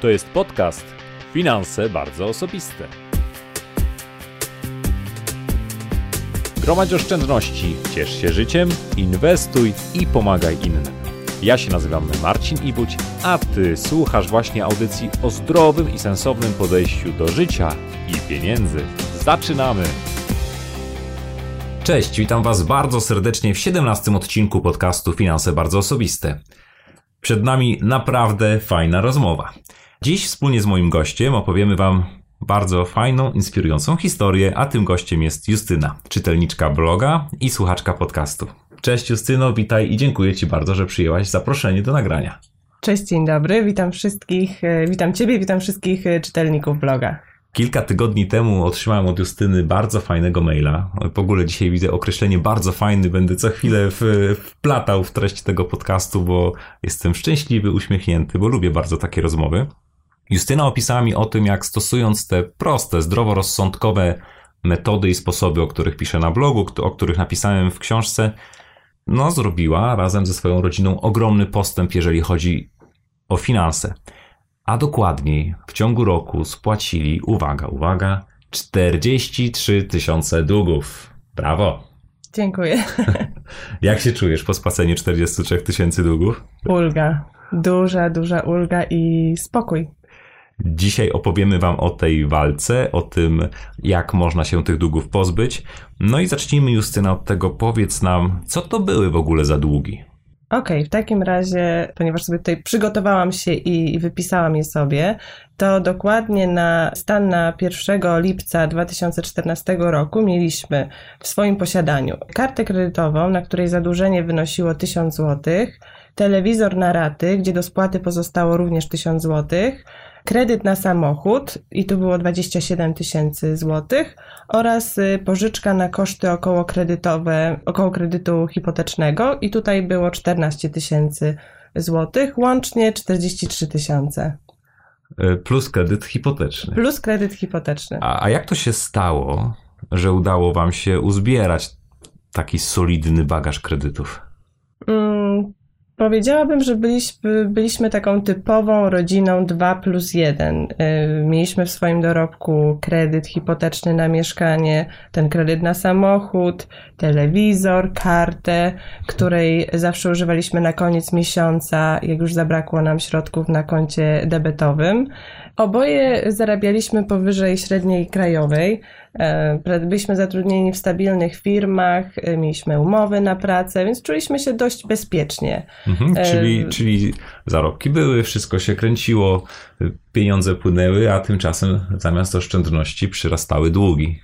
To jest podcast Finanse bardzo osobiste. Gromadź oszczędności, ciesz się życiem, inwestuj i pomagaj innym. Ja się nazywam Marcin Ibuć, a Ty słuchasz właśnie audycji o zdrowym i sensownym podejściu do życia i pieniędzy. Zaczynamy! Cześć, witam Was bardzo serdecznie w 17 odcinku podcastu Finanse bardzo osobiste. Przed nami naprawdę fajna rozmowa. Dziś wspólnie z moim gościem opowiemy Wam bardzo fajną, inspirującą historię, a tym gościem jest Justyna, czytelniczka bloga i słuchaczka podcastu. Cześć Justyno, witaj i dziękuję Ci bardzo, że przyjęłaś zaproszenie do nagrania. Cześć, dzień dobry, witam wszystkich, e, witam Ciebie, witam wszystkich e, czytelników bloga. Kilka tygodni temu otrzymałem od Justyny bardzo fajnego maila. W ogóle dzisiaj widzę określenie bardzo fajny. Będę co chwilę wplatał w treść tego podcastu, bo jestem szczęśliwy, uśmiechnięty, bo lubię bardzo takie rozmowy. Justyna opisała mi o tym, jak stosując te proste, zdroworozsądkowe metody i sposoby, o których piszę na blogu, o których napisałem w książce, no zrobiła razem ze swoją rodziną ogromny postęp, jeżeli chodzi o finanse. A dokładniej, w ciągu roku spłacili, uwaga, uwaga, 43 tysiące długów. Brawo! Dziękuję. Jak się czujesz po spłaceniu 43 tysięcy długów? Ulga. Duża, duża ulga i spokój. Dzisiaj opowiemy Wam o tej walce, o tym, jak można się tych długów pozbyć. No i zacznijmy, Justyna, od tego. Powiedz nam, co to były w ogóle za długi? Okej, okay, w takim razie, ponieważ sobie tutaj przygotowałam się i wypisałam je sobie, to dokładnie na stan na 1 lipca 2014 roku mieliśmy w swoim posiadaniu kartę kredytową, na której zadłużenie wynosiło 1000 zł, telewizor na raty, gdzie do spłaty pozostało również 1000 złotych, kredyt na samochód i tu było 27 tysięcy złotych oraz y, pożyczka na koszty około kredytowe, około kredytu hipotecznego i tutaj było 14 tysięcy złotych, łącznie 43 tysiące. Y, plus kredyt hipoteczny. Plus kredyt hipoteczny. A, a jak to się stało, że udało wam się uzbierać taki solidny bagaż kredytów? Mm, Powiedziałabym, że byliśmy, byliśmy taką typową rodziną 2 plus 1. Y, mieliśmy w swoim dorobku kredyt hipoteczny na mieszkanie, ten kredyt na samochód, telewizor, kartę, której zawsze używaliśmy na koniec miesiąca, jak już zabrakło nam środków na koncie debetowym. Oboje zarabialiśmy powyżej średniej krajowej. E, byliśmy zatrudnieni w stabilnych firmach, e, mieliśmy umowy na pracę, więc czuliśmy się dość bezpiecznie. Mhm, e, czyli, czyli zarobki były, wszystko się kręciło, pieniądze płynęły, a tymczasem zamiast oszczędności przyrastały długi.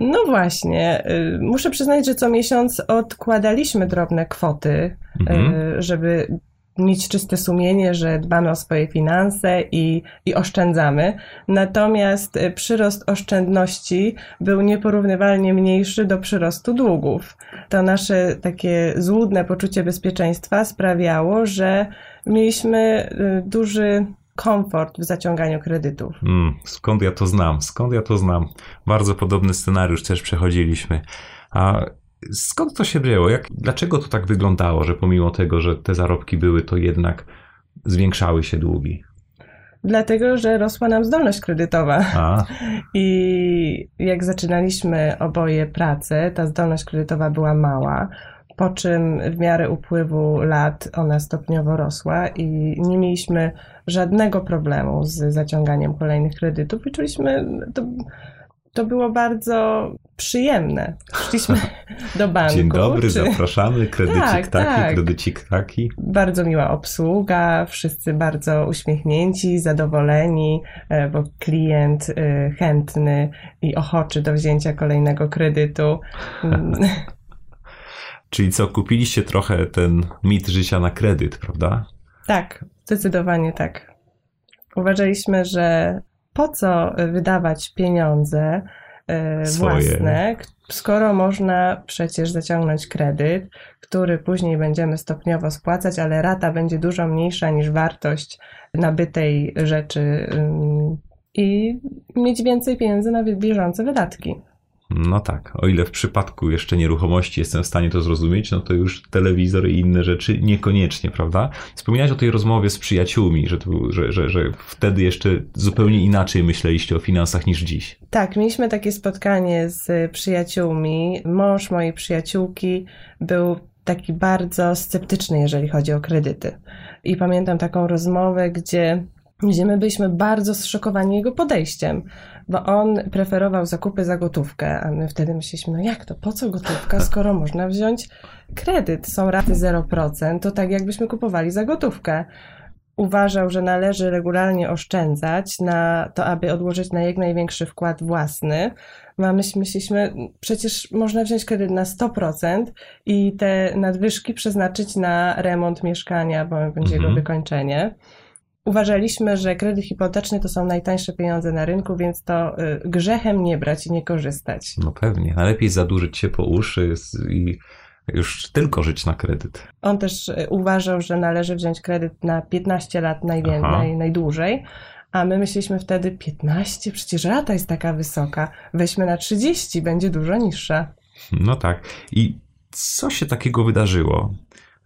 No właśnie. Muszę przyznać, że co miesiąc odkładaliśmy drobne kwoty, mhm. żeby mieć czyste sumienie, że dbamy o swoje finanse i, i oszczędzamy. Natomiast y, przyrost oszczędności był nieporównywalnie mniejszy do przyrostu długów. To nasze takie złudne poczucie bezpieczeństwa sprawiało, że mieliśmy y, duży komfort w zaciąganiu kredytów. Hmm, skąd ja to znam? Skąd ja to znam? Bardzo podobny scenariusz też przechodziliśmy. A Skąd to się wzięło? Jak, dlaczego to tak wyglądało, że pomimo tego, że te zarobki były, to jednak zwiększały się długi? Dlatego, że rosła nam zdolność kredytowa. A. I jak zaczynaliśmy oboje pracę, ta zdolność kredytowa była mała, po czym w miarę upływu lat ona stopniowo rosła i nie mieliśmy żadnego problemu z zaciąganiem kolejnych kredytów i czuliśmy, to to było bardzo przyjemne. Szliśmy do banku. Dzień dobry, czy... zapraszamy, kredycik tak, taki, tak. kredycik taki. Bardzo miła obsługa, wszyscy bardzo uśmiechnięci, zadowoleni, e, bo klient e, chętny i ochoczy do wzięcia kolejnego kredytu. Czyli co, kupiliście trochę ten mit życia na kredyt, prawda? Tak, zdecydowanie tak. Uważaliśmy, że po co wydawać pieniądze e, własne, skoro można przecież zaciągnąć kredyt, który później będziemy stopniowo spłacać, ale rata będzie dużo mniejsza niż wartość nabytej rzeczy i mieć więcej pieniędzy na bieżące wydatki. No tak, o ile w przypadku jeszcze nieruchomości jestem w stanie to zrozumieć, no to już telewizor i inne rzeczy niekoniecznie, prawda? Wspomniałeś o tej rozmowie z przyjaciółmi, że, że, że, że wtedy jeszcze zupełnie inaczej myśleliście o finansach niż dziś. Tak, mieliśmy takie spotkanie z przyjaciółmi. Mąż mojej przyjaciółki był taki bardzo sceptyczny, jeżeli chodzi o kredyty. I pamiętam taką rozmowę, gdzie gdzie my byliśmy bardzo zszokowani jego podejściem, bo on preferował zakupy za gotówkę, a my wtedy myśleliśmy, no jak to, po co gotówka, skoro można wziąć kredyt, są raty 0%, to tak jakbyśmy kupowali za gotówkę. Uważał, że należy regularnie oszczędzać na to, aby odłożyć na jak największy wkład własny. No a myśmy myśleliśmy, przecież można wziąć kredyt na 100% i te nadwyżki przeznaczyć na remont mieszkania, bo będzie Mhm. jego wykończenie. Uważaliśmy, że kredyt hipoteczny to są najtańsze pieniądze na rynku, więc to y, grzechem nie brać i nie korzystać. No pewnie, najlepiej zadłużyć się po uszy i już tylko żyć na kredyt. On też y, uważał, że należy wziąć kredyt na 15 lat najwię- Aha. naj, najdłużej, a my myśleliśmy wtedy 15, przecież rata jest taka wysoka, weźmy na 30, będzie dużo niższa. No tak. I co się takiego wydarzyło,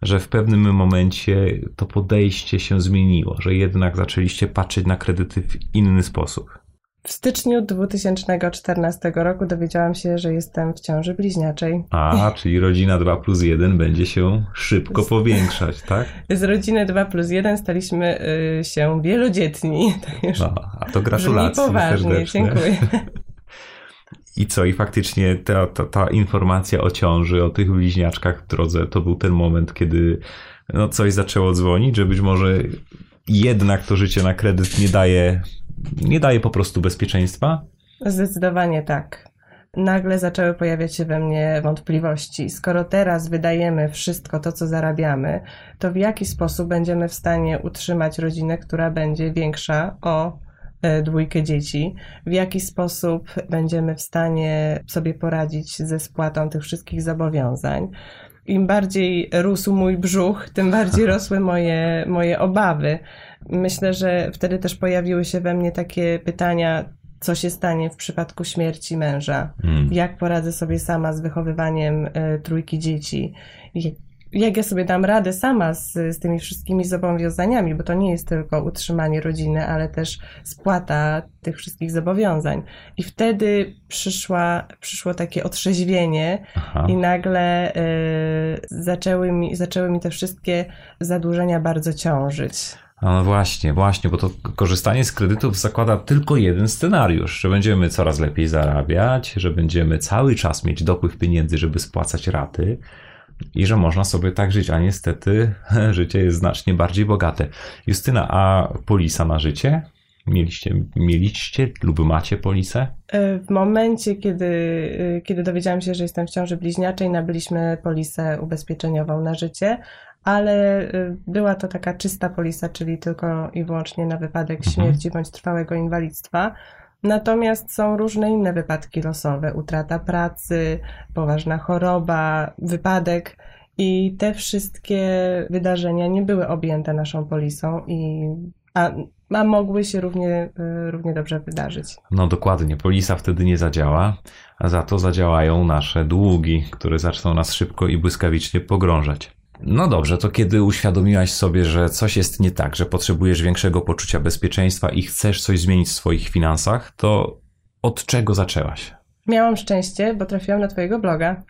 że w pewnym momencie to podejście się zmieniło, że jednak zaczęliście patrzeć na kredyty w inny sposób? W styczniu 2014 roku dowiedziałam się, że jestem w ciąży bliźniaczej. A, czyli rodzina 2 plus 1 będzie się szybko powiększać, tak? Z rodziny 2 plus 1 staliśmy y, się wielodzietni. Tak już No, a to gratulacje serdeczne. dziękuję. I co? I faktycznie ta, ta, ta informacja o ciąży, o tych bliźniaczkach w drodze, to był ten moment, kiedy no, coś zaczęło dzwonić, że być może jednak to życie na kredyt nie daje, nie daje po prostu bezpieczeństwa? Zdecydowanie tak. Nagle zaczęły pojawiać się we mnie wątpliwości. Skoro teraz wydajemy wszystko to, co zarabiamy, to w jaki sposób będziemy w stanie utrzymać rodzinę, która będzie większa o dwójkę dzieci? W jaki sposób będziemy w stanie sobie poradzić ze spłatą tych wszystkich zobowiązań? Im bardziej rósł mój brzuch, tym bardziej rosły moje, moje obawy. Myślę, że wtedy też pojawiły się we mnie takie pytania, co się stanie w przypadku śmierci męża, Hmm. jak poradzę sobie sama z wychowywaniem e, trójki dzieci, jak, ja sobie dam radę sama z, z tymi wszystkimi zobowiązaniami, bo to nie jest tylko utrzymanie rodziny, ale też spłata tych wszystkich zobowiązań. I wtedy przyszła, przyszło takie otrzeźwienie Aha. i nagle e, zaczęły, mi, zaczęły mi te wszystkie zadłużenia bardzo ciążyć. No właśnie, właśnie, bo to korzystanie z kredytów zakłada tylko jeden scenariusz, że będziemy coraz lepiej zarabiać, że będziemy cały czas mieć dopływ pieniędzy, żeby spłacać raty i że można sobie tak żyć, a niestety życie jest znacznie bardziej bogate. Justyna, a polisa na życie? Mieliście, mieliście lub macie polisę? E, W momencie, kiedy, e, kiedy dowiedziałam się, że jestem w ciąży bliźniaczej, nabyliśmy polisę ubezpieczeniową na życie, ale e, była to taka czysta polisa, czyli tylko i wyłącznie na wypadek Mhm. śmierci bądź trwałego inwalidztwa. Natomiast są różne inne wypadki losowe, utrata pracy, poważna choroba, wypadek. I te wszystkie wydarzenia nie były objęte naszą polisą, i, a, a mogły się równie, e, równie dobrze wydarzyć. No dokładnie, polisa wtedy nie zadziała, a za to zadziałają nasze długi, które zaczną nas szybko i błyskawicznie pogrążać. No dobrze, to kiedy uświadomiłaś sobie, że coś jest nie tak, że potrzebujesz większego poczucia bezpieczeństwa i chcesz coś zmienić w swoich finansach, to od czego zaczęłaś? Miałam szczęście, bo trafiłam na Twojego bloga.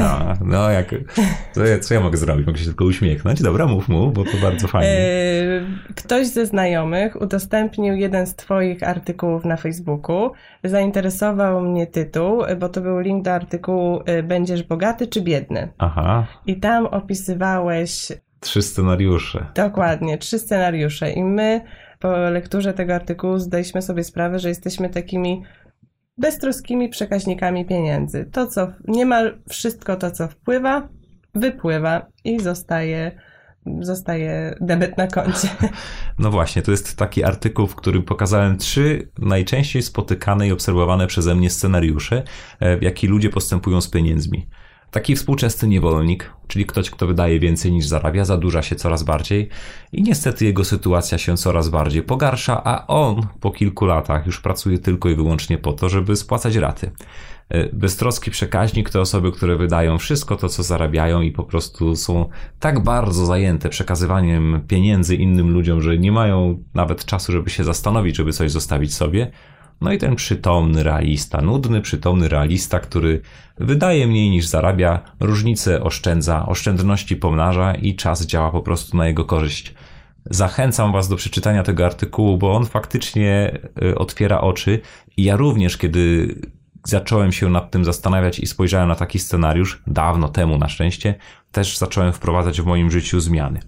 A, no jak, co ja, co ja mogę zrobić? Mogę się tylko uśmiechnąć? Dobra, mów mu, bo to bardzo fajnie. E, Ktoś ze znajomych udostępnił jeden z Twoich artykułów na Facebooku. Zainteresował mnie tytuł, bo to był link do artykułu e, Będziesz bogaty czy biedny? Aha, I tam opisywałeś trzy scenariusze. dokładnie trzy scenariusze. I my po lekturze tego artykułu zdaliśmy sobie sprawę, że jesteśmy takimi beztroskimi przekaźnikami pieniędzy. To, co niemal wszystko to, co wpływa, wypływa i zostaje, zostaje debet na koncie. No właśnie, to jest taki artykuł, w którym pokazałem trzy najczęściej spotykane i obserwowane przeze mnie scenariusze, e, w jaki ludzie postępują z pieniędzmi. Taki współczesny niewolnik, czyli ktoś, kto wydaje więcej niż zarabia, zadłuża się coraz bardziej i niestety jego sytuacja się coraz bardziej pogarsza, a on po kilku latach już pracuje tylko i wyłącznie po to, żeby spłacać raty. E, beztroski przekaźnik to osoby, które wydają wszystko to, co zarabiają i po prostu są tak bardzo zajęte przekazywaniem pieniędzy innym ludziom, że nie mają nawet czasu, żeby się zastanowić, żeby coś zostawić sobie. No i ten przytomny realista, nudny, przytomny realista, który wydaje mniej niż zarabia, różnice oszczędza, oszczędności pomnaża i czas działa po prostu na jego korzyść. Zachęcam Was do przeczytania tego artykułu, bo on faktycznie e, otwiera oczy. I ja również, kiedy zacząłem się nad tym zastanawiać i spojrzałem na taki scenariusz, dawno temu na szczęście, też zacząłem wprowadzać w moim życiu zmiany.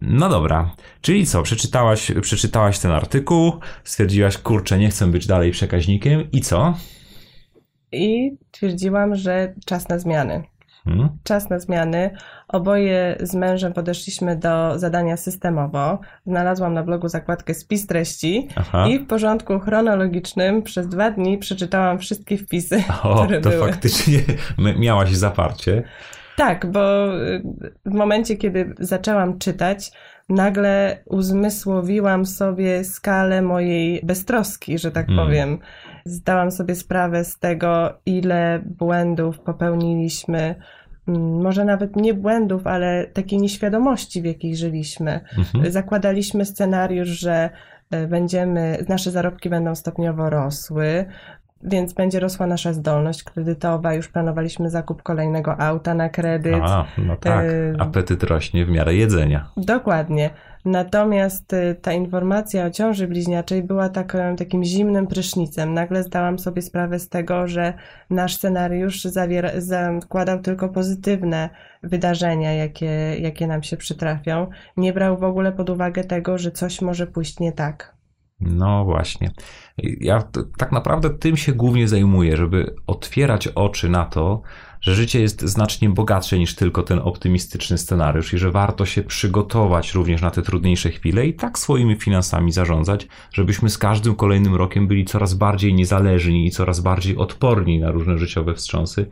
No dobra, czyli co, przeczytałaś, przeczytałaś ten artykuł, stwierdziłaś, kurczę, nie chcę być dalej przekaźnikiem i co? I twierdziłam, że czas na zmiany. Hmm? Czas na zmiany. Oboje z mężem podeszliśmy do zadania systemowo. Znalazłam na blogu zakładkę spis treści Aha. i w porządku chronologicznym przez dwa dni przeczytałam wszystkie wpisy, o, które to były. faktycznie miałaś zaparcie. Tak, bo y, w momencie, kiedy zaczęłam czytać, nagle uzmysłowiłam sobie skalę mojej beztroski, że tak mm. powiem. Zdałam sobie sprawę z tego, ile błędów popełniliśmy. Mm, może nawet nie błędów, ale takiej nieświadomości, w jakiej żyliśmy. Mhm. Zakładaliśmy scenariusz, że e, będziemy, nasze zarobki będą stopniowo rosły, więc będzie rosła nasza zdolność kredytowa. Już planowaliśmy zakup kolejnego auta na kredyt. A, no tak. Apetyt rośnie w miarę jedzenia. Dokładnie. Natomiast y, ta informacja o ciąży bliźniaczej była takim, takim zimnym prysznicem. Nagle zdałam sobie sprawę z tego, że nasz scenariusz zawiera, zakładał tylko pozytywne wydarzenia, jakie, jakie nam się przytrafią. Nie brał w ogóle pod uwagę tego, że coś może pójść nie tak. No właśnie. Ja tak naprawdę tym się głównie zajmuję, żeby otwierać oczy na to, że życie jest znacznie bogatsze niż tylko ten optymistyczny scenariusz i że warto się przygotować również na te trudniejsze chwile i tak swoimi finansami zarządzać, żebyśmy z każdym kolejnym rokiem byli coraz bardziej niezależni i coraz bardziej odporni na różne życiowe wstrząsy,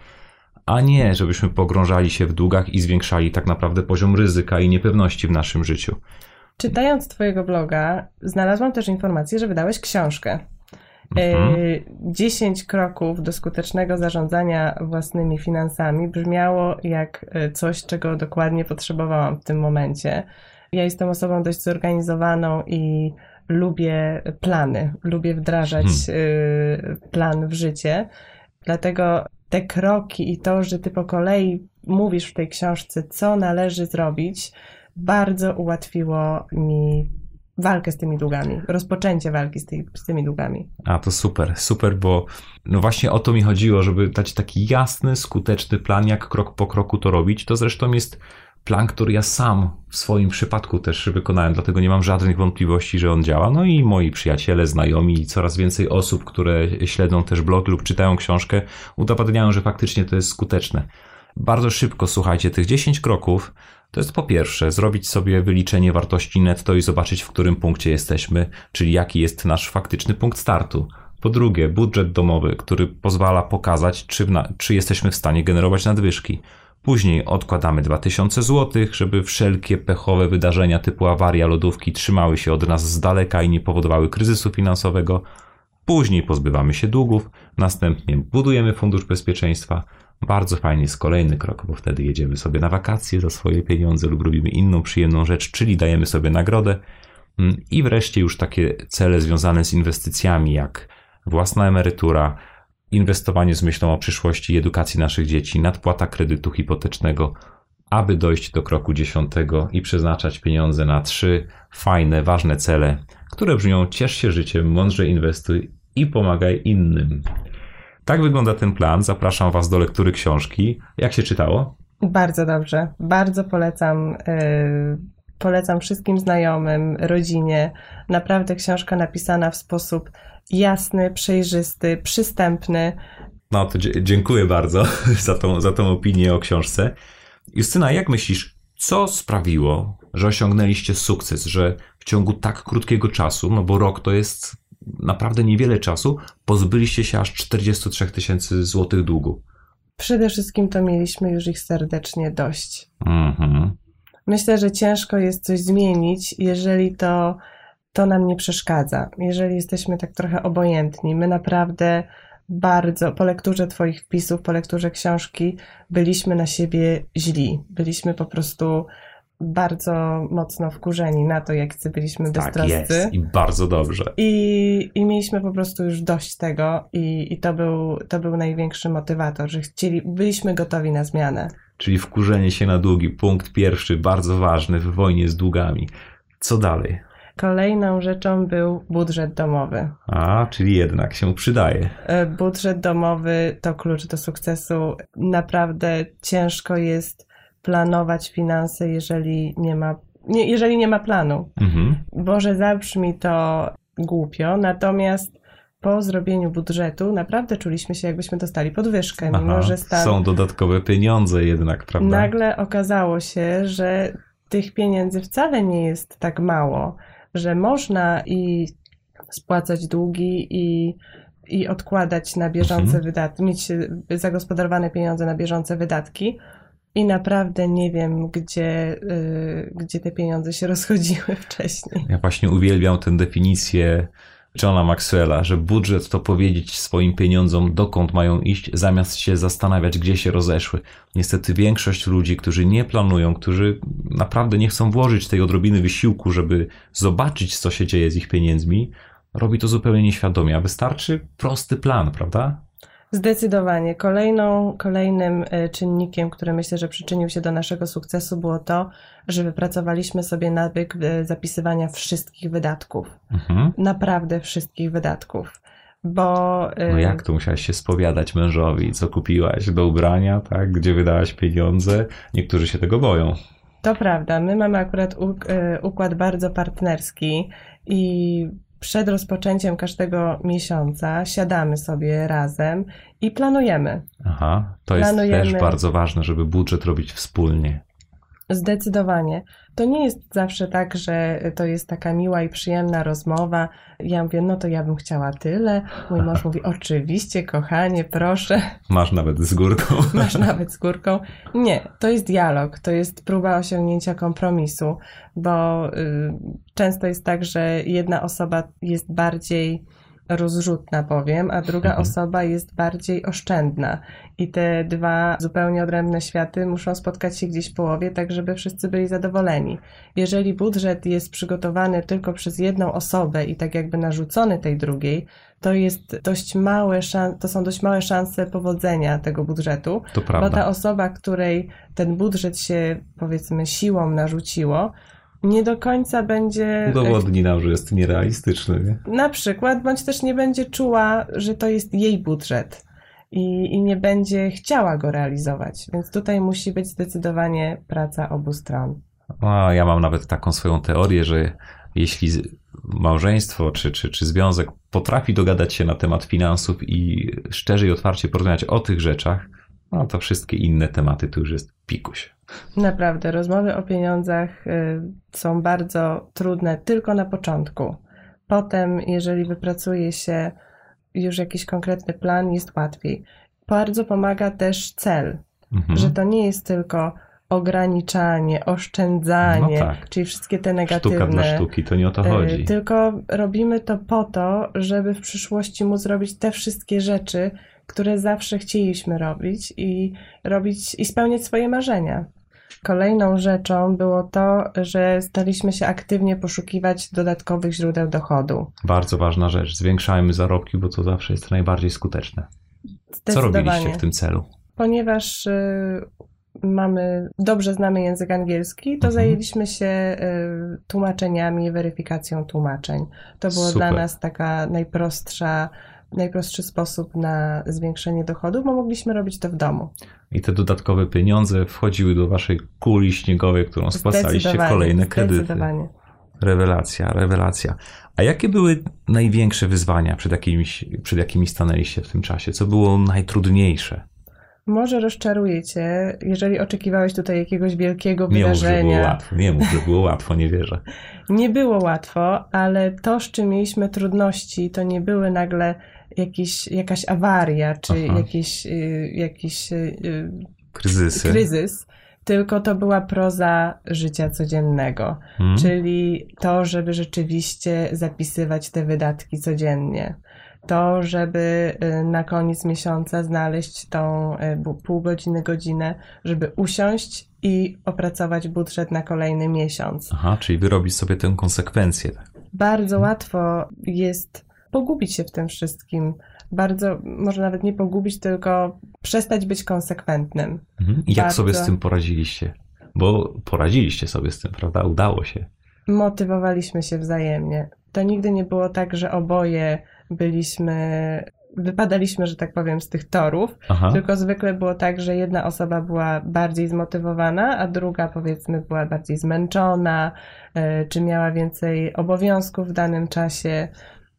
a nie żebyśmy pogrążali się w długach i zwiększali tak naprawdę poziom ryzyka i niepewności w naszym życiu. Czytając Twojego bloga, znalazłam też informację, że wydałeś książkę. Mhm. 10 e, kroków do skutecznego zarządzania własnymi finansami brzmiało jak e, coś, czego dokładnie potrzebowałam w tym momencie. Ja jestem osobą dość zorganizowaną i lubię plany, lubię wdrażać hmm. plan w życie. Dlatego te kroki i to, że ty po kolei mówisz w tej książce, co należy zrobić, bardzo ułatwiło mi walkę z tymi długami, rozpoczęcie walki z, z tymi długami. A to super, super, bo no właśnie o to mi chodziło, żeby dać taki jasny, skuteczny plan, jak krok po kroku to robić. To zresztą jest plan, który ja sam w swoim przypadku też wykonałem, dlatego nie mam żadnych wątpliwości, że on działa. No i moi przyjaciele, znajomi i coraz więcej osób, które śledzą też blog lub czytają książkę, udowadniają, że faktycznie to jest skuteczne. Bardzo szybko słuchajcie tych 10 kroków, to jest po pierwsze zrobić sobie wyliczenie wartości netto i zobaczyć, w którym punkcie jesteśmy, czyli jaki jest nasz faktyczny punkt startu. Po drugie, budżet domowy, który pozwala pokazać, czy, na, czy jesteśmy w stanie generować nadwyżki. Później odkładamy 2000 zł, żeby wszelkie pechowe wydarzenia typu awaria lodówki trzymały się od nas z daleka i nie powodowały kryzysu finansowego. Później pozbywamy się długów, następnie budujemy fundusz bezpieczeństwa, bardzo fajnie jest kolejny krok, bo wtedy jedziemy sobie na wakacje za swoje pieniądze lub robimy inną przyjemną rzecz, czyli dajemy sobie nagrodę. Mm, I wreszcie już takie cele związane z inwestycjami, jak własna emerytura, inwestowanie z myślą o przyszłości i edukacji naszych dzieci, nadpłata kredytu hipotecznego, aby dojść do kroku dziesiątego i przeznaczać pieniądze na trzy fajne, ważne cele, które brzmią: ciesz się życiem, mądrze inwestuj i pomagaj innym. Tak wygląda ten plan. Zapraszam Was do lektury książki. Jak się czytało? Bardzo dobrze. Bardzo polecam. Yy, polecam wszystkim znajomym, rodzinie. Naprawdę książka napisana w sposób jasny, przejrzysty, przystępny. No to dziękuję bardzo za tą, za tą opinię o książce. Justyna, jak myślisz, co sprawiło, że osiągnęliście sukces, że w ciągu tak krótkiego czasu, no bo rok to jest naprawdę niewiele czasu pozbyliście się aż 43 tysięcy złotych długu. Przede wszystkim to mieliśmy już ich serdecznie dość. Mhm. Myślę, że ciężko jest coś zmienić, jeżeli to, to nam nie przeszkadza, jeżeli jesteśmy tak trochę obojętni. My naprawdę bardzo, po lekturze Twoich wpisów, po lekturze książki, byliśmy na siebie źli. Byliśmy po prostu bardzo mocno wkurzeni na to, jak byliśmy Tak beztroscy. jest i bardzo dobrze. I, I mieliśmy po prostu już dość tego, i, i to, był, to był największy motywator, że chcieli, byliśmy gotowi na zmianę. Czyli wkurzenie się na długi. Punkt pierwszy, bardzo ważny w wojnie z długami. Co dalej? Kolejną rzeczą był budżet domowy. A, czyli jednak się przydaje. E, Budżet domowy to klucz do sukcesu. Naprawdę ciężko jest planować finanse, jeżeli nie ma, nie, jeżeli nie ma planu. Mhm. Może zabrzmi to głupio, natomiast po zrobieniu budżetu naprawdę czuliśmy się, jakbyśmy dostali podwyżkę, mimo Aha, że stan Są dodatkowe pieniądze jednak, prawda? nagle okazało się, że tych pieniędzy wcale nie jest tak mało, że można i spłacać długi i, i odkładać na bieżące Mhm. wydatki, mieć zagospodarowane pieniądze na bieżące wydatki. I naprawdę nie wiem, gdzie, y, gdzie te pieniądze się rozchodziły wcześniej. Ja właśnie uwielbiam tę definicję Johna Maxwella, że budżet to powiedzieć swoim pieniądzom, dokąd mają iść, zamiast się zastanawiać, gdzie się rozeszły. Niestety większość ludzi, którzy nie planują, którzy naprawdę nie chcą włożyć tej odrobiny wysiłku, żeby zobaczyć, co się dzieje z ich pieniędzmi, robi to zupełnie nieświadomie, a wystarczy prosty plan, prawda? Zdecydowanie. Kolejną, kolejnym e, czynnikiem, który myślę, że przyczynił się do naszego sukcesu, było to, że wypracowaliśmy sobie nawyk e, zapisywania wszystkich wydatków. Mhm. Naprawdę wszystkich wydatków. Bo e, No jak to musiałaś się spowiadać mężowi, co kupiłaś do ubrania, tak? Gdzie wydałaś pieniądze? Niektórzy się tego boją. to prawda, my mamy akurat uk- układ bardzo partnerski i przed rozpoczęciem każdego miesiąca siadamy sobie razem i planujemy. Aha, to jest Planujemy- też bardzo ważne, żeby budżet robić wspólnie. Zdecydowanie. To nie jest zawsze tak, że to jest taka miła i przyjemna rozmowa. Ja mówię, no to ja bym chciała tyle. Mój mąż mówi, oczywiście, kochanie, proszę, Masz nawet z górką. masz nawet z górką. Nie, to jest dialog, to jest próba osiągnięcia kompromisu, bo y, często jest tak, że jedna osoba jest bardziej rozrzutna, powiem, a druga Mhm. osoba jest bardziej oszczędna. I te dwa zupełnie odrębne światy muszą spotkać się gdzieś w połowie, tak żeby wszyscy byli zadowoleni. Jeżeli budżet jest przygotowany tylko przez jedną osobę i tak jakby narzucony tej drugiej, to jest dość małe to są dość małe szanse powodzenia tego budżetu, To bo prawda. ta osoba, której ten budżet się powiedzmy siłą narzuciło, nie do końca będzie Udowodni nam, że jest nierealistyczny. Nie? na przykład, bądź też nie będzie czuła, że to jest jej budżet i, i nie będzie chciała go realizować. Więc tutaj musi być zdecydowanie praca obu stron. A, ja mam nawet taką swoją teorię, że jeśli małżeństwo czy, czy, czy związek potrafi dogadać się na temat finansów i szczerze i otwarcie porozmawiać o tych rzeczach, no to wszystkie inne tematy to już jest pikuś. Naprawdę, rozmowy o pieniądzach y, są bardzo trudne tylko na początku. Potem, jeżeli wypracuje się już jakiś konkretny plan, jest łatwiej. Bardzo pomaga też cel, Mhm. że to nie jest tylko ograniczanie, oszczędzanie, No tak. czyli wszystkie te negatywne. Sztuka dla sztuki, to nie o to chodzi. Y, Tylko robimy to po to, żeby w przyszłości móc robić te wszystkie rzeczy, które zawsze chcieliśmy robić i robić i spełniać swoje marzenia. Kolejną rzeczą było to, że staliśmy się aktywnie poszukiwać dodatkowych źródeł dochodu. Bardzo ważna rzecz. Zwiększajmy zarobki, bo to zawsze jest najbardziej skuteczne. Co robiliście w tym celu? Ponieważ y, mamy, dobrze znamy język angielski, to Mhm. zajęliśmy się y, tłumaczeniami, weryfikacją tłumaczeń. To było Super. dla nas taka najprostsza, najprostszy sposób na zwiększenie dochodów, bo mogliśmy robić to w domu. I te dodatkowe pieniądze wchodziły do waszej kuli śniegowej, którą spłacaliście kolejne kredyty. Zdecydowanie. Rewelacja, rewelacja. A jakie były największe wyzwania, przed jakimi, przed jakimi stanęliście w tym czasie? Co było najtrudniejsze? Może rozczaruję cię, jeżeli oczekiwałeś tutaj jakiegoś wielkiego Nie mów, że było wydarzenia. łatwo. Nie mów, że było łatwo, nie wierzę. Nie było łatwo, ale to, z czym mieliśmy trudności, to nie były nagle jakiś, jakaś awaria, czy Aha. jakiś, y, jakiś y, Kryzysy. kryzys, tylko to była proza życia codziennego. Hmm? Czyli to, żeby rzeczywiście zapisywać te wydatki codziennie. To, żeby y, na koniec miesiąca znaleźć tą y, pół godziny, godzinę, żeby usiąść i opracować budżet na kolejny miesiąc. Aha, czyli wyrobić sobie tę konsekwencję. Bardzo łatwo jest pogubić się w tym wszystkim. Bardzo, może nawet nie pogubić, tylko przestać być konsekwentnym. Mhm. I jak Bardzo. sobie z tym poradziliście? Bo poradziliście sobie z tym, prawda? Udało się. motywowaliśmy się wzajemnie. To nigdy nie było tak, że oboje byliśmy, wypadaliśmy, że tak powiem, z tych torów, Aha. tylko zwykle było tak, że jedna osoba była bardziej zmotywowana, a druga powiedzmy była bardziej zmęczona, e, czy miała więcej obowiązków w danym czasie.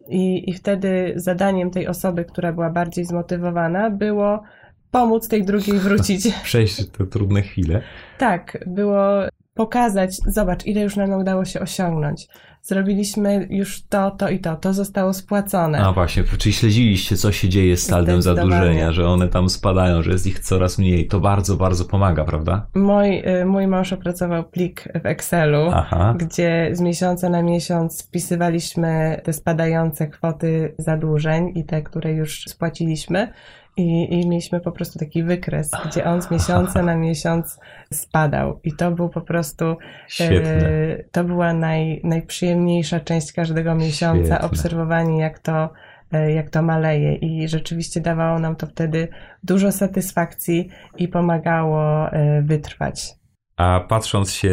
I, I wtedy zadaniem tej osoby, która była bardziej zmotywowana, było pomóc tej drugiej wrócić Przejść te trudne chwile. tak, było pokazać, zobacz, ile już nam udało się osiągnąć. Zrobiliśmy już to, to i to, to zostało spłacone. A właśnie, czyli śledziliście, co się dzieje z Zdecydowanie. zadłużenia, że one tam spadają, że jest ich coraz mniej. To bardzo, bardzo pomaga, prawda? Mój, y, mój mąż opracował plik w Excelu, Aha. gdzie z miesiąca na miesiąc wpisywaliśmy te spadające kwoty zadłużeń i te, które już spłaciliśmy. I, I mieliśmy po prostu taki wykres, gdzie on z miesiąca na miesiąc spadał. I to był po prostu Świetne. E, To była naj, najprzyjemniejsza część każdego miesiąca, Świetne. obserwowanie jak to, e, jak to maleje i rzeczywiście dawało nam to wtedy dużo satysfakcji i pomagało e, wytrwać. A patrząc się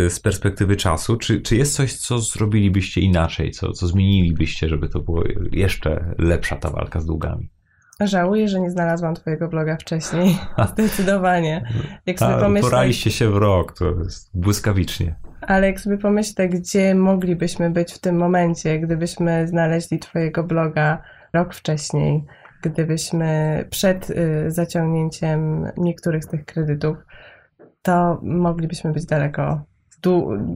y, z perspektywy czasu, czy, czy jest coś, co zrobilibyście inaczej, co, co zmienilibyście, żeby to było jeszcze lepsza ta walka z długami? Żałuję, że nie znalazłam twojego bloga wcześniej. Zdecydowanie. Jak sobie A, pomyślę, poraliście się w rok, to jest błyskawicznie. ale jak sobie pomyślę, gdzie moglibyśmy być w tym momencie, gdybyśmy znaleźli twojego bloga rok wcześniej, gdybyśmy przed y, zaciągnięciem niektórych z tych kredytów, to moglibyśmy być daleko,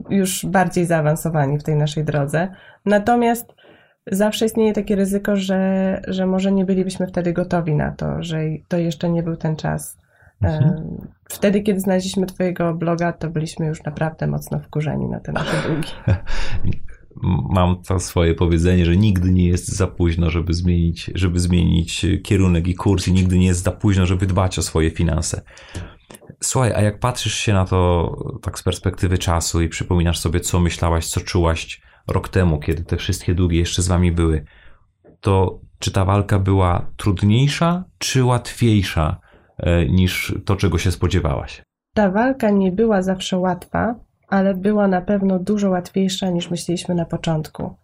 już bardziej zaawansowani w tej naszej drodze. Natomiast zawsze istnieje takie ryzyko, że, że może nie bylibyśmy wtedy gotowi na to, że to jeszcze nie był ten czas. Mhm. Wtedy, kiedy znaleźliśmy Twojego bloga, to byliśmy już naprawdę mocno wkurzeni na te nasze długi. Mam to swoje powiedzenie, że nigdy nie jest za późno, żeby zmienić, żeby zmienić kierunek i kurs, i nigdy nie jest za późno, żeby dbać o swoje finanse. Słuchaj, a jak patrzysz się na to tak z perspektywy czasu i przypominasz sobie, co myślałaś, co czułaś rok temu, kiedy te wszystkie długi jeszcze z wami były, to czy ta walka była trudniejsza, czy łatwiejsza e, niż to, czego się spodziewałaś? Ta walka nie była zawsze łatwa, ale była na pewno dużo łatwiejsza niż myśleliśmy na początku.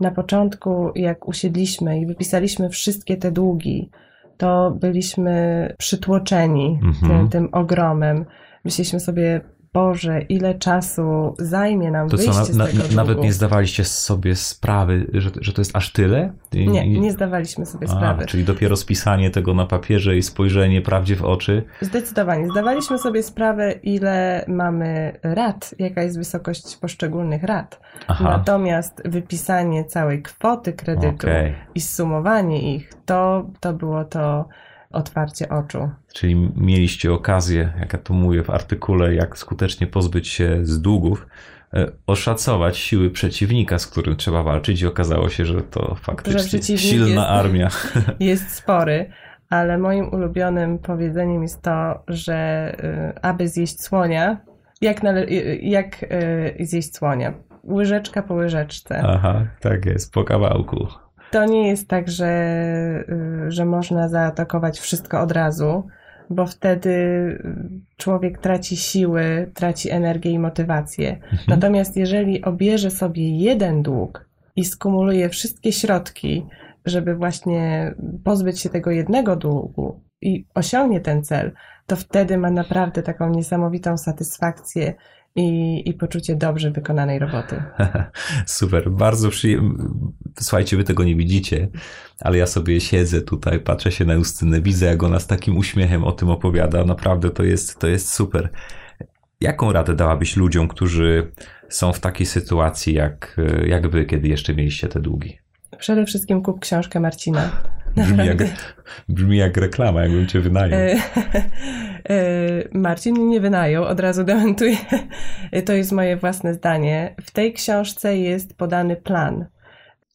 Na początku, jak usiedliśmy i wypisaliśmy wszystkie te długi, to byliśmy przytłoczeni Mhm. tym, tym ogromem. Myśleliśmy sobie, Boże, ile czasu zajmie nam To co, wyjście na, z na, tego długu. nawet nie zdawaliście sobie sprawy, że, że to jest aż tyle? I- nie, nie zdawaliśmy sobie A, sprawy. czyli dopiero spisanie tego na papierze i spojrzenie prawdzie w oczy. Zdecydowanie. Zdawaliśmy sobie sprawę, ile mamy rat, jaka jest wysokość poszczególnych rat. Aha, Natomiast wypisanie całej kwoty kredytu okej. i sumowanie ich, to, to było to otwarcie oczu. Czyli mieliście okazję, jak ja to mówię w artykule, jak skutecznie pozbyć się z długów, e, oszacować siły przeciwnika, z którym trzeba walczyć i okazało się, że to faktycznie przeciwnik silna jest- armia. Jest spory, ale moim ulubionym powiedzeniem jest to, że y, aby zjeść słonia, jak, nale- y, jak zjeść słonia? Łyżeczka po łyżeczce. Aha, tak jest, po kawałku. To nie jest tak, że, y, że można zaatakować wszystko od razu, bo wtedy y, człowiek traci siły, traci energię i motywację. Mhm. Natomiast jeżeli obierze sobie jeden dług i skumuluje wszystkie środki, żeby właśnie pozbyć się tego jednego długu i osiągnie ten cel, to wtedy ma naprawdę taką niesamowitą satysfakcję i, i poczucie dobrze wykonanej roboty. Super, bardzo przyjemnie. Słuchajcie, wy tego nie widzicie, ale ja sobie siedzę tutaj, patrzę się na Justynę, widzę jak ona z takim uśmiechem o tym opowiada. Naprawdę to jest, to jest super. Jaką radę dałabyś ludziom, którzy są w takiej sytuacji jak, jak wy, kiedy jeszcze mieliście te długi? Przede wszystkim kup książkę Marcina. Brzmi jak, brzmi jak reklama, jakbym cię wynajął. E, e, Marcin mnie nie wynajął, od razu dementuję. To jest moje własne zdanie. W tej książce jest podany plan.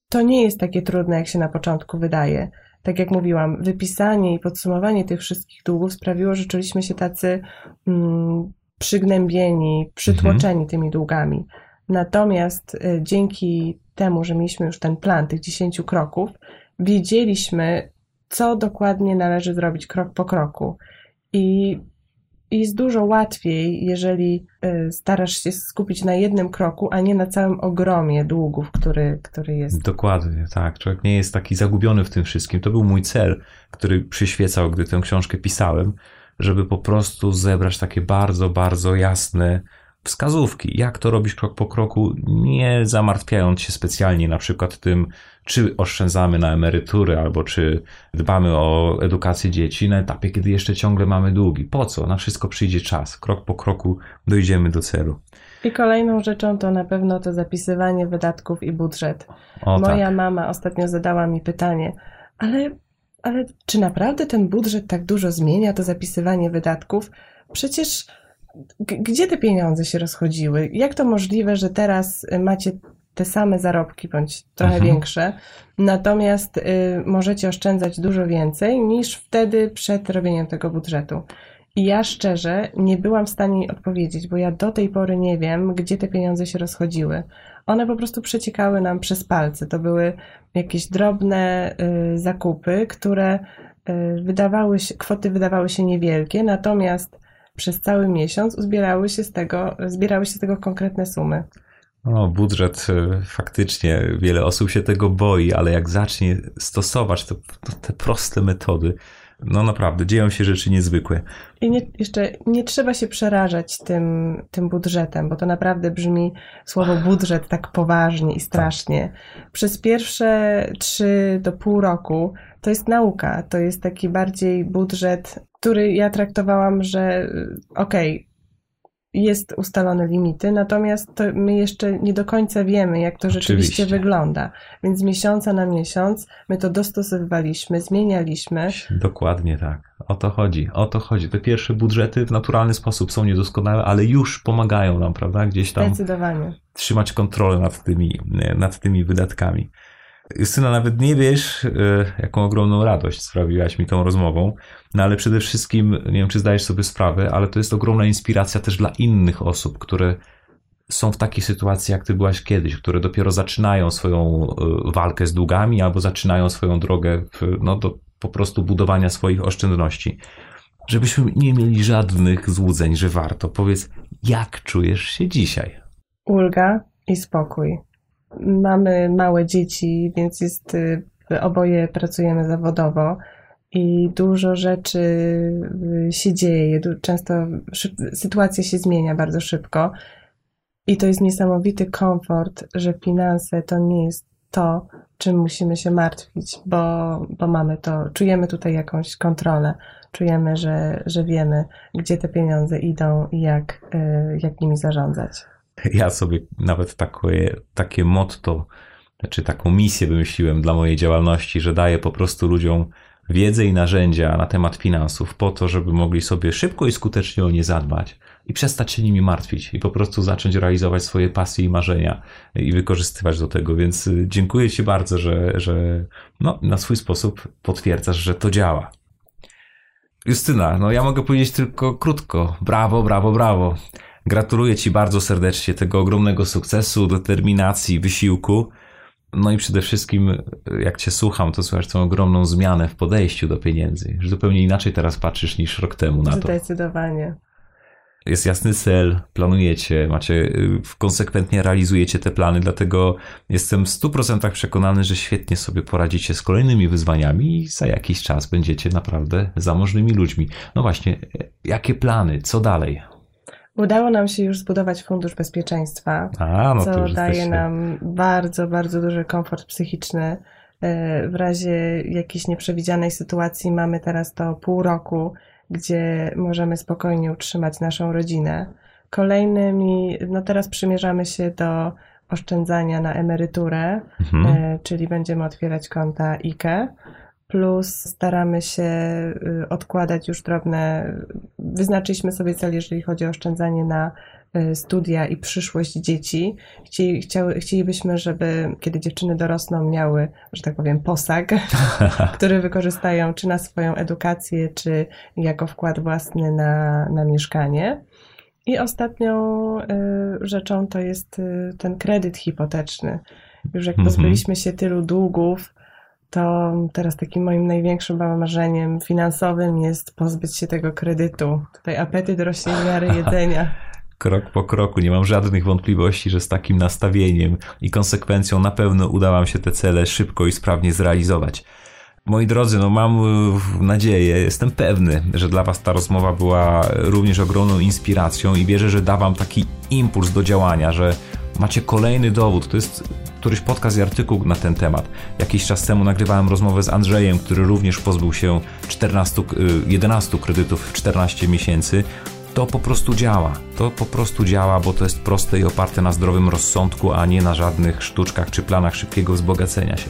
To nie jest takie trudne, jak się na początku wydaje. Tak jak mówiłam, wypisanie i podsumowanie tych wszystkich długów sprawiło, że czuliśmy się tacy mm, przygnębieni, przytłoczeni mhm. tymi długami. Natomiast y, dzięki temu, że mieliśmy już ten plan tych 10 kroków, wiedzieliśmy, co dokładnie należy zrobić krok po kroku. I jest dużo łatwiej, jeżeli y, starasz się skupić na jednym kroku, a nie na całym ogromie długów, który, który jest. Dokładnie, tak. Człowiek nie jest taki zagubiony w tym wszystkim. To był mój cel, który przyświecał, gdy tę książkę pisałem, żeby po prostu zebrać takie bardzo, bardzo jasne wskazówki, jak to robić krok po kroku, nie zamartwiając się specjalnie na przykład tym, czy oszczędzamy na emerytury, albo czy dbamy o edukację dzieci na etapie, kiedy jeszcze ciągle mamy długi. Po co? Na wszystko przyjdzie czas. Krok po kroku dojdziemy do celu. I kolejną rzeczą to na pewno to zapisywanie wydatków i budżet. O, Moja tak. mama ostatnio zadała mi pytanie, ale, ale czy naprawdę ten budżet tak dużo zmienia, to zapisywanie wydatków? Przecież gdzie te pieniądze się rozchodziły? Jak to możliwe, że teraz macie te same zarobki, bądź trochę mhm. większe, natomiast y, możecie oszczędzać dużo więcej niż wtedy przed robieniem tego budżetu? I ja szczerze nie byłam w stanie odpowiedzieć, bo ja do tej pory nie wiem, gdzie te pieniądze się rozchodziły. One po prostu przeciekały nam przez palce. To były jakieś drobne y, zakupy, które y, wydawały się, kwoty wydawały się niewielkie, natomiast przez cały miesiąc zbierały się z tego, zbierały się z tego konkretne sumy. No, budżet e, faktycznie wiele osób się tego boi, ale jak zacznie stosować to, to te proste metody, no naprawdę, dzieją się rzeczy niezwykłe. I nie, jeszcze nie trzeba się przerażać tym, tym budżetem, bo to naprawdę brzmi słowo budżet tak poważnie i strasznie. Przez pierwsze trzy do pół roku to jest nauka, to jest taki bardziej budżet, który ja traktowałam, że okej, okay, jest ustalone limity, natomiast my jeszcze nie do końca wiemy, jak to rzeczywiście Oczywiście. wygląda. Więc z miesiąca na miesiąc my to dostosowywaliśmy, zmienialiśmy. Dokładnie tak. O to chodzi. O to chodzi. Te pierwsze budżety w naturalny sposób są niedoskonałe, ale już pomagają nam, prawda? Gdzieś tam Zdecydowanie. trzymać kontrolę nad tymi, nad tymi wydatkami. Justyna, nawet nie wiesz, e, jaką ogromną radość sprawiłaś mi tą rozmową, no ale przede wszystkim, nie wiem, czy zdajesz sobie sprawę, ale to jest ogromna inspiracja też dla innych osób, które są w takiej sytuacji, jak ty byłaś kiedyś, które dopiero zaczynają swoją e, walkę z długami albo zaczynają swoją drogę w, no, do po prostu budowania swoich oszczędności. Żebyśmy nie mieli żadnych złudzeń, że warto. Powiedz, jak czujesz się dzisiaj? Ulga i spokój. Mamy małe dzieci, więc jest, y, oboje pracujemy zawodowo i dużo rzeczy y, się dzieje. Często sytuacja się zmienia bardzo szybko. I to jest niesamowity komfort, że finanse to nie jest to, czym musimy się martwić, bo, bo mamy to, czujemy tutaj jakąś kontrolę, czujemy, że, że wiemy, gdzie te pieniądze idą i jak, y, jak nimi zarządzać. Ja sobie nawet takie, takie motto, czy taką misję wymyśliłem dla mojej działalności, że daję po prostu ludziom wiedzę i narzędzia na temat finansów po to, żeby mogli sobie szybko i skutecznie o nie zadbać i przestać się nimi martwić i po prostu zacząć realizować swoje pasje i marzenia i wykorzystywać do tego. Więc y, dziękuję Ci bardzo, że, że no, na swój sposób potwierdzasz, że to działa. Justyna, no ja mogę powiedzieć tylko krótko. Brawo, brawo, brawo. Gratuluję Ci bardzo serdecznie tego ogromnego sukcesu, determinacji, wysiłku. No i przede wszystkim, jak Cię słucham, to słychać tą ogromną zmianę w podejściu do pieniędzy. Że zupełnie inaczej teraz patrzysz niż rok temu na to. Zdecydowanie. Jest jasny cel, planujecie, macie, konsekwentnie realizujecie te plany, dlatego jestem w 100% przekonany, że świetnie sobie poradzicie z kolejnymi wyzwaniami i za jakiś czas będziecie naprawdę zamożnymi ludźmi. No właśnie, jakie plany, co dalej? Udało nam się już zbudować fundusz bezpieczeństwa, A, no co daje nam bardzo, bardzo duży komfort psychiczny. E, w razie jakiejś nieprzewidzianej sytuacji mamy teraz to pół roku, gdzie możemy spokojnie utrzymać naszą rodzinę. Kolejnymi, no teraz przymierzamy się do oszczędzania na emeryturę, mhm. E, czyli będziemy otwierać konta IKE plus staramy się y, odkładać już drobne. Wyznaczyliśmy sobie cel, jeżeli chodzi o oszczędzanie na y, studia i przyszłość dzieci. Chcieli, chciały, chcielibyśmy, żeby kiedy dziewczyny dorosną, miały, że tak powiem, posag, który wykorzystają czy na swoją edukację, czy jako wkład własny na, na mieszkanie. I ostatnią y, rzeczą to jest ten kredyt hipoteczny. Już jak mhm. pozbyliśmy się tylu długów, to teraz takim moim największym marzeniem finansowym jest pozbyć się tego kredytu. Tutaj apetyt rośnie w miarę jedzenia. Krok po kroku, nie mam żadnych wątpliwości, że z takim nastawieniem i konsekwencją na pewno uda Wam się te cele szybko i sprawnie zrealizować. Moi drodzy, no mam e, nadzieję, jestem pewny, że dla Was ta rozmowa była również ogromną inspiracją i wierzę, że da Wam taki impuls do działania, że macie kolejny dowód. To jest któryś podcast i artykuł na ten temat. Jakiś czas temu nagrywałem rozmowę z Andrzejem, który również pozbył się 14, 11 y, kredytów w 14 miesięcy. To po prostu działa. To po prostu działa, bo to jest proste i oparte na zdrowym rozsądku, a nie na żadnych sztuczkach czy planach szybkiego wzbogacenia się.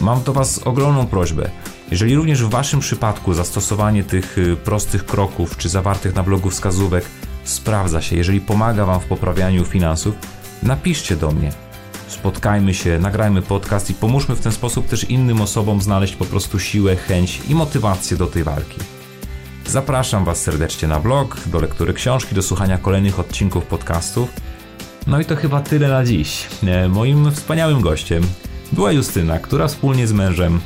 Mam do Was ogromną prośbę. Jeżeli również w Waszym przypadku zastosowanie tych y, prostych kroków czy zawartych na blogu wskazówek sprawdza się, jeżeli pomaga Wam w poprawianiu finansów, napiszcie do mnie spotkajmy się, nagrajmy podcast i pomóżmy w ten sposób też innym osobom znaleźć po prostu siłę, chęć i motywację do tej walki. Zapraszam Was serdecznie na blog, do lektury książki, do słuchania kolejnych odcinków podcastów. No i to chyba tyle na dziś. E, moim wspaniałym gościem była Justyna, która wspólnie z mężem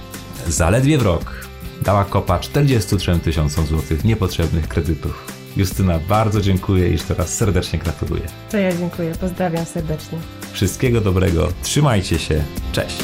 zaledwie w rok dała kopa 43 tysiącom złotych niepotrzebnych kredytów. Justyna, bardzo dziękuję i jeszcze raz serdecznie gratuluję. To ja dziękuję, pozdrawiam serdecznie. Wszystkiego dobrego, trzymajcie się, cześć.